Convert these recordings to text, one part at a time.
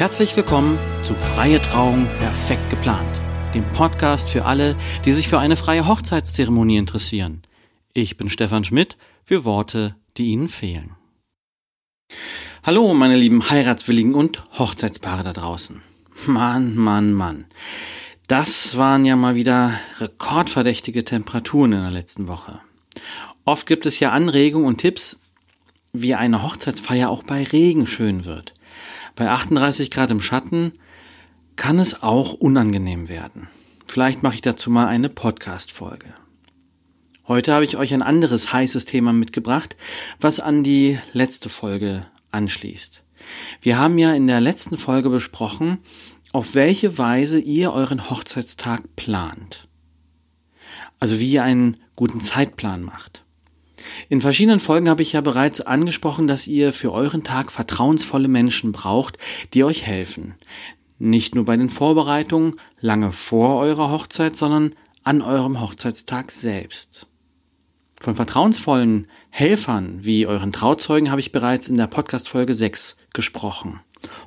Herzlich willkommen zu Freie Trauung perfekt geplant, dem Podcast für alle, die sich für eine freie Hochzeitszeremonie interessieren. Ich bin Stefan Schmidt für Worte, die Ihnen fehlen. Hallo, meine lieben Heiratswilligen und Hochzeitspaare da draußen. Mann, Mann, Mann. Das waren ja mal wieder rekordverdächtige Temperaturen in der letzten Woche. Oft gibt es ja Anregungen und Tipps, wie eine Hochzeitsfeier auch bei Regen schön wird. Bei 38 Grad im Schatten kann es auch unangenehm werden. Vielleicht mache ich dazu mal eine Podcast-Folge. Heute habe ich euch ein anderes heißes Thema mitgebracht, was an die letzte Folge anschließt. Wir haben ja in der letzten Folge besprochen, auf welche Weise ihr euren Hochzeitstag plant. Also wie ihr einen guten Zeitplan macht. In verschiedenen Folgen habe ich ja bereits angesprochen, dass ihr für euren Tag vertrauensvolle Menschen braucht, die euch helfen. Nicht nur bei den Vorbereitungen lange vor eurer Hochzeit, sondern an eurem Hochzeitstag selbst. Von vertrauensvollen Helfern wie euren Trauzeugen habe ich bereits in der Podcast Folge 6 gesprochen.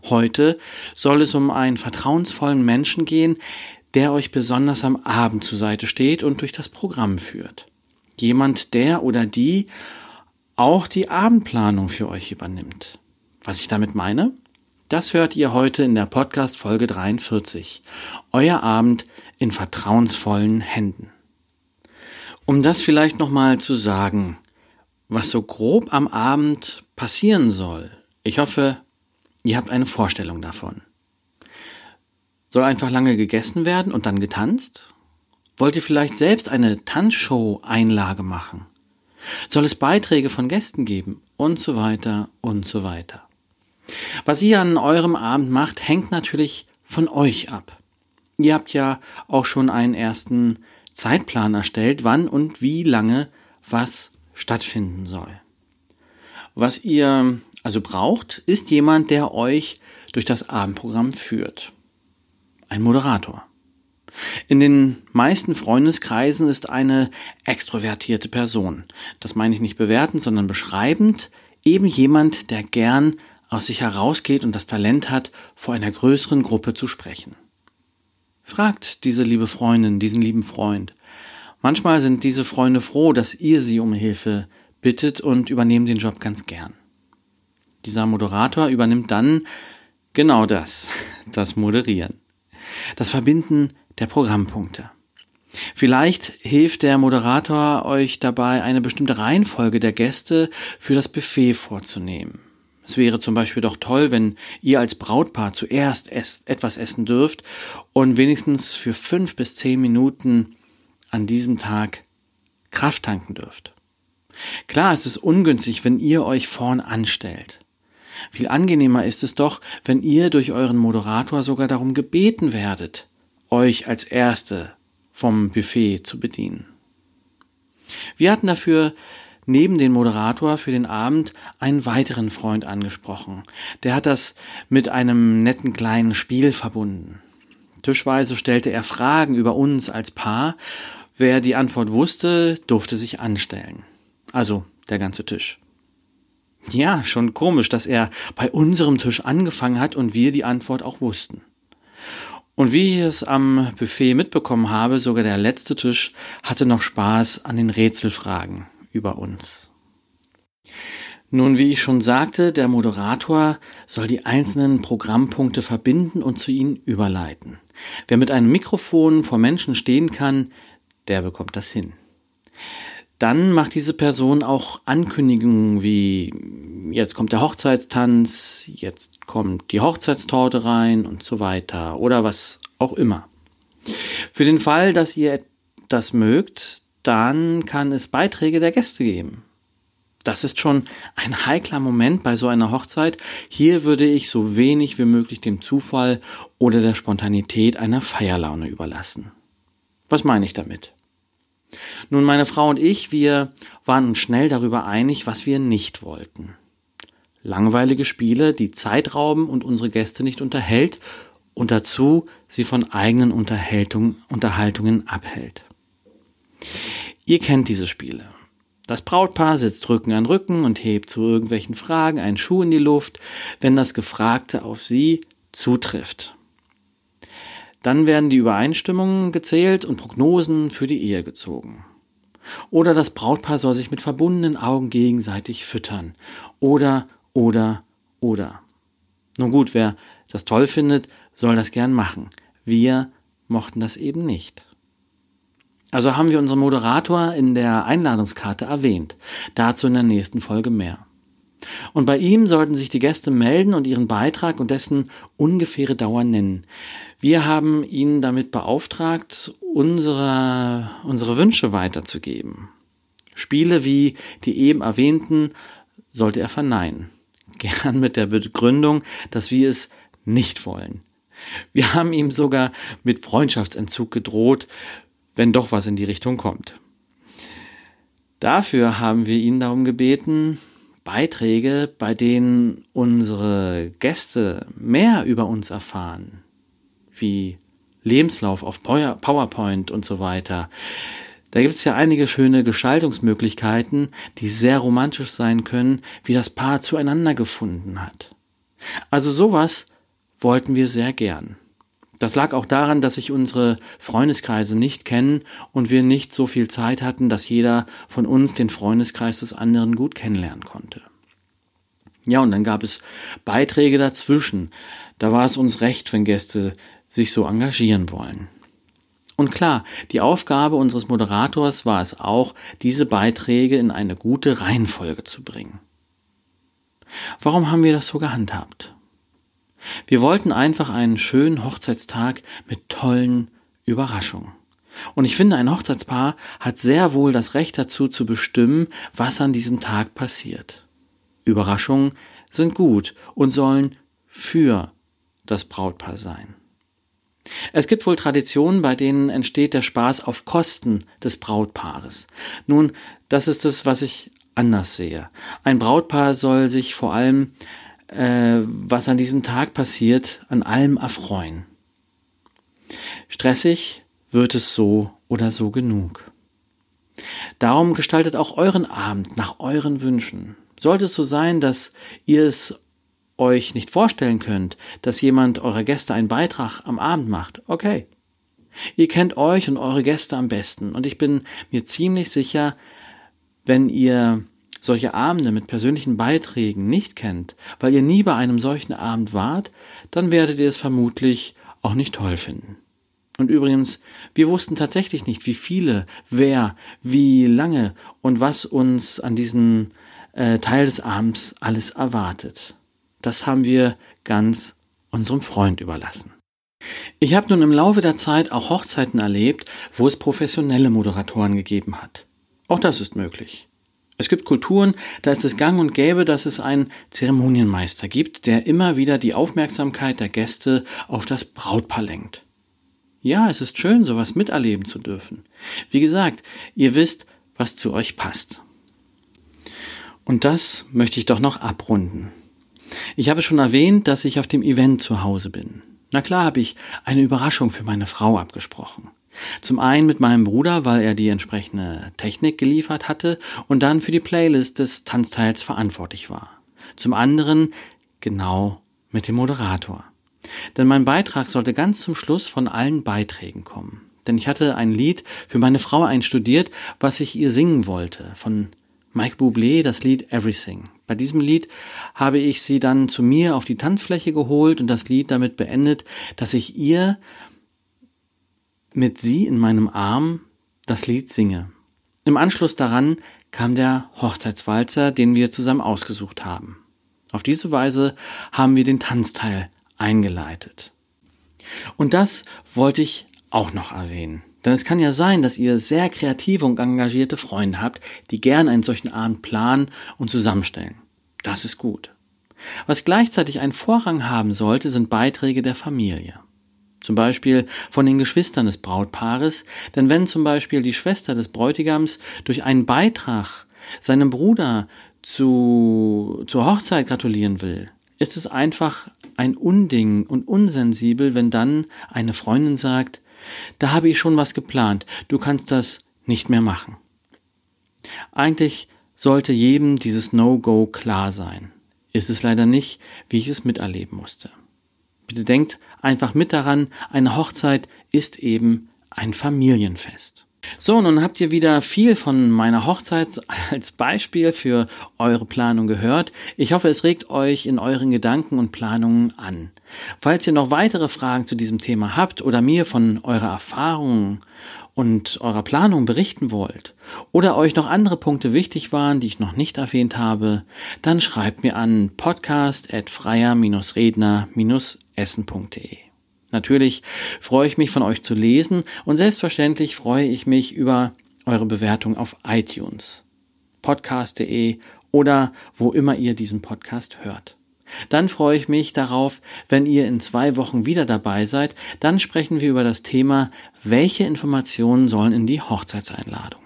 Heute soll es um einen vertrauensvollen Menschen gehen, der euch besonders am Abend zur Seite steht und durch das Programm führt. Jemand, der oder die auch die Abendplanung für euch übernimmt. Was ich damit meine? Das hört ihr heute in der Podcast Folge 43. Euer Abend in vertrauensvollen Händen. Um das vielleicht nochmal zu sagen, was so grob am Abend passieren soll. Ich hoffe, Ihr habt eine Vorstellung davon. Soll einfach lange gegessen werden und dann getanzt? Wollt ihr vielleicht selbst eine Tanzshow-Einlage machen? Soll es Beiträge von Gästen geben? Und so weiter und so weiter. Was ihr an eurem Abend macht, hängt natürlich von euch ab. Ihr habt ja auch schon einen ersten Zeitplan erstellt, wann und wie lange was stattfinden soll. Was ihr also braucht, ist jemand, der euch durch das Abendprogramm führt. Ein Moderator. In den meisten Freundeskreisen ist eine extrovertierte Person. Das meine ich nicht bewertend, sondern beschreibend. Eben jemand, der gern aus sich herausgeht und das Talent hat, vor einer größeren Gruppe zu sprechen. Fragt diese liebe Freundin, diesen lieben Freund. Manchmal sind diese Freunde froh, dass ihr sie um Hilfe bittet und übernehmen den Job ganz gern. Dieser Moderator übernimmt dann genau das, das Moderieren, das Verbinden der Programmpunkte. Vielleicht hilft der Moderator euch dabei, eine bestimmte Reihenfolge der Gäste für das Buffet vorzunehmen. Es wäre zum Beispiel doch toll, wenn ihr als Brautpaar zuerst etwas essen dürft und wenigstens für fünf bis zehn Minuten an diesem Tag Kraft tanken dürft. Klar, es ist ungünstig, wenn ihr euch vorn anstellt. Viel angenehmer ist es doch, wenn ihr durch euren Moderator sogar darum gebeten werdet, euch als Erste vom Buffet zu bedienen. Wir hatten dafür neben den Moderator für den Abend einen weiteren Freund angesprochen. Der hat das mit einem netten kleinen Spiel verbunden. Tischweise stellte er Fragen über uns als Paar. Wer die Antwort wusste, durfte sich anstellen. Also der ganze Tisch. Ja, schon komisch, dass er bei unserem Tisch angefangen hat und wir die Antwort auch wussten. Und wie ich es am Buffet mitbekommen habe, sogar der letzte Tisch hatte noch Spaß an den Rätselfragen über uns. Nun, wie ich schon sagte, der Moderator soll die einzelnen Programmpunkte verbinden und zu ihnen überleiten. Wer mit einem Mikrofon vor Menschen stehen kann, der bekommt das hin dann macht diese Person auch Ankündigungen wie jetzt kommt der Hochzeitstanz, jetzt kommt die Hochzeitstorte rein und so weiter oder was auch immer. Für den Fall, dass ihr das mögt, dann kann es Beiträge der Gäste geben. Das ist schon ein heikler Moment bei so einer Hochzeit. Hier würde ich so wenig wie möglich dem Zufall oder der Spontanität einer Feierlaune überlassen. Was meine ich damit? Nun, meine Frau und ich, wir waren uns schnell darüber einig, was wir nicht wollten. Langweilige Spiele, die Zeit rauben und unsere Gäste nicht unterhält und dazu sie von eigenen Unterhaltung, Unterhaltungen abhält. Ihr kennt diese Spiele. Das Brautpaar sitzt Rücken an Rücken und hebt zu irgendwelchen Fragen einen Schuh in die Luft, wenn das Gefragte auf sie zutrifft. Dann werden die Übereinstimmungen gezählt und Prognosen für die Ehe gezogen. Oder das Brautpaar soll sich mit verbundenen Augen gegenseitig füttern. Oder, oder, oder. Nun gut, wer das toll findet, soll das gern machen. Wir mochten das eben nicht. Also haben wir unseren Moderator in der Einladungskarte erwähnt. Dazu in der nächsten Folge mehr. Und bei ihm sollten sich die Gäste melden und ihren Beitrag und dessen ungefähre Dauer nennen. Wir haben ihn damit beauftragt, unsere, unsere Wünsche weiterzugeben. Spiele wie die eben erwähnten sollte er verneinen. Gern mit der Begründung, dass wir es nicht wollen. Wir haben ihm sogar mit Freundschaftsentzug gedroht, wenn doch was in die Richtung kommt. Dafür haben wir ihn darum gebeten, Beiträge, bei denen unsere Gäste mehr über uns erfahren, wie Lebenslauf auf PowerPoint und so weiter. Da gibt es ja einige schöne Gestaltungsmöglichkeiten, die sehr romantisch sein können, wie das Paar zueinander gefunden hat. Also sowas wollten wir sehr gern. Das lag auch daran, dass sich unsere Freundeskreise nicht kennen und wir nicht so viel Zeit hatten, dass jeder von uns den Freundeskreis des anderen gut kennenlernen konnte. Ja, und dann gab es Beiträge dazwischen. Da war es uns recht, wenn Gäste sich so engagieren wollen. Und klar, die Aufgabe unseres Moderators war es auch, diese Beiträge in eine gute Reihenfolge zu bringen. Warum haben wir das so gehandhabt? Wir wollten einfach einen schönen Hochzeitstag mit tollen Überraschungen. Und ich finde, ein Hochzeitspaar hat sehr wohl das Recht dazu zu bestimmen, was an diesem Tag passiert. Überraschungen sind gut und sollen für das Brautpaar sein. Es gibt wohl Traditionen, bei denen entsteht der Spaß auf Kosten des Brautpaares. Nun, das ist es, was ich anders sehe. Ein Brautpaar soll sich vor allem äh, was an diesem Tag passiert, an allem erfreuen. Stressig wird es so oder so genug. Darum gestaltet auch euren Abend nach euren Wünschen. Sollte es so sein, dass ihr es euch nicht vorstellen könnt, dass jemand eurer Gäste einen Beitrag am Abend macht, okay. Ihr kennt euch und eure Gäste am besten und ich bin mir ziemlich sicher, wenn ihr solche Abende mit persönlichen Beiträgen nicht kennt, weil ihr nie bei einem solchen Abend wart, dann werdet ihr es vermutlich auch nicht toll finden. Und übrigens, wir wussten tatsächlich nicht, wie viele, wer, wie lange und was uns an diesem äh, Teil des Abends alles erwartet. Das haben wir ganz unserem Freund überlassen. Ich habe nun im Laufe der Zeit auch Hochzeiten erlebt, wo es professionelle Moderatoren gegeben hat. Auch das ist möglich. Es gibt Kulturen, da ist es gang und gäbe, dass es einen Zeremonienmeister gibt, der immer wieder die Aufmerksamkeit der Gäste auf das Brautpaar lenkt. Ja, es ist schön, sowas miterleben zu dürfen. Wie gesagt, ihr wisst, was zu euch passt. Und das möchte ich doch noch abrunden. Ich habe schon erwähnt, dass ich auf dem Event zu Hause bin. Na klar habe ich eine Überraschung für meine Frau abgesprochen. Zum einen mit meinem Bruder, weil er die entsprechende Technik geliefert hatte und dann für die Playlist des Tanzteils verantwortlich war. Zum anderen genau mit dem Moderator. Denn mein Beitrag sollte ganz zum Schluss von allen Beiträgen kommen. Denn ich hatte ein Lied für meine Frau einstudiert, was ich ihr singen wollte, von Mike Bublé, das Lied Everything. Bei diesem Lied habe ich sie dann zu mir auf die Tanzfläche geholt und das Lied damit beendet, dass ich ihr mit sie in meinem Arm das Lied singe. Im Anschluss daran kam der Hochzeitswalzer, den wir zusammen ausgesucht haben. Auf diese Weise haben wir den Tanzteil eingeleitet. Und das wollte ich auch noch erwähnen. Denn es kann ja sein, dass ihr sehr kreative und engagierte Freunde habt, die gern einen solchen Abend planen und zusammenstellen. Das ist gut. Was gleichzeitig einen Vorrang haben sollte, sind Beiträge der Familie zum Beispiel von den Geschwistern des Brautpaares, denn wenn zum Beispiel die Schwester des Bräutigams durch einen Beitrag seinem Bruder zu, zur Hochzeit gratulieren will, ist es einfach ein Unding und unsensibel, wenn dann eine Freundin sagt, da habe ich schon was geplant, du kannst das nicht mehr machen. Eigentlich sollte jedem dieses No-Go klar sein. Ist es leider nicht, wie ich es miterleben musste. Bitte denkt einfach mit daran, eine Hochzeit ist eben ein Familienfest. So, nun habt ihr wieder viel von meiner Hochzeit als Beispiel für eure Planung gehört. Ich hoffe, es regt euch in euren Gedanken und Planungen an. Falls ihr noch weitere Fragen zu diesem Thema habt oder mir von eurer Erfahrungen und eurer Planung berichten wollt oder euch noch andere Punkte wichtig waren, die ich noch nicht erwähnt habe, dann schreibt mir an podcast@freier-redner-essen.de. Natürlich freue ich mich von euch zu lesen und selbstverständlich freue ich mich über eure Bewertung auf iTunes, podcast.de oder wo immer ihr diesen Podcast hört. Dann freue ich mich darauf, wenn ihr in zwei Wochen wieder dabei seid. Dann sprechen wir über das Thema, welche Informationen sollen in die Hochzeitseinladung.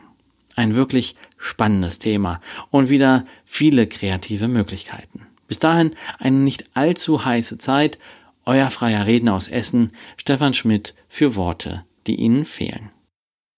Ein wirklich spannendes Thema und wieder viele kreative Möglichkeiten. Bis dahin eine nicht allzu heiße Zeit. Euer freier Redner aus Essen, Stefan Schmidt, für Worte, die Ihnen fehlen.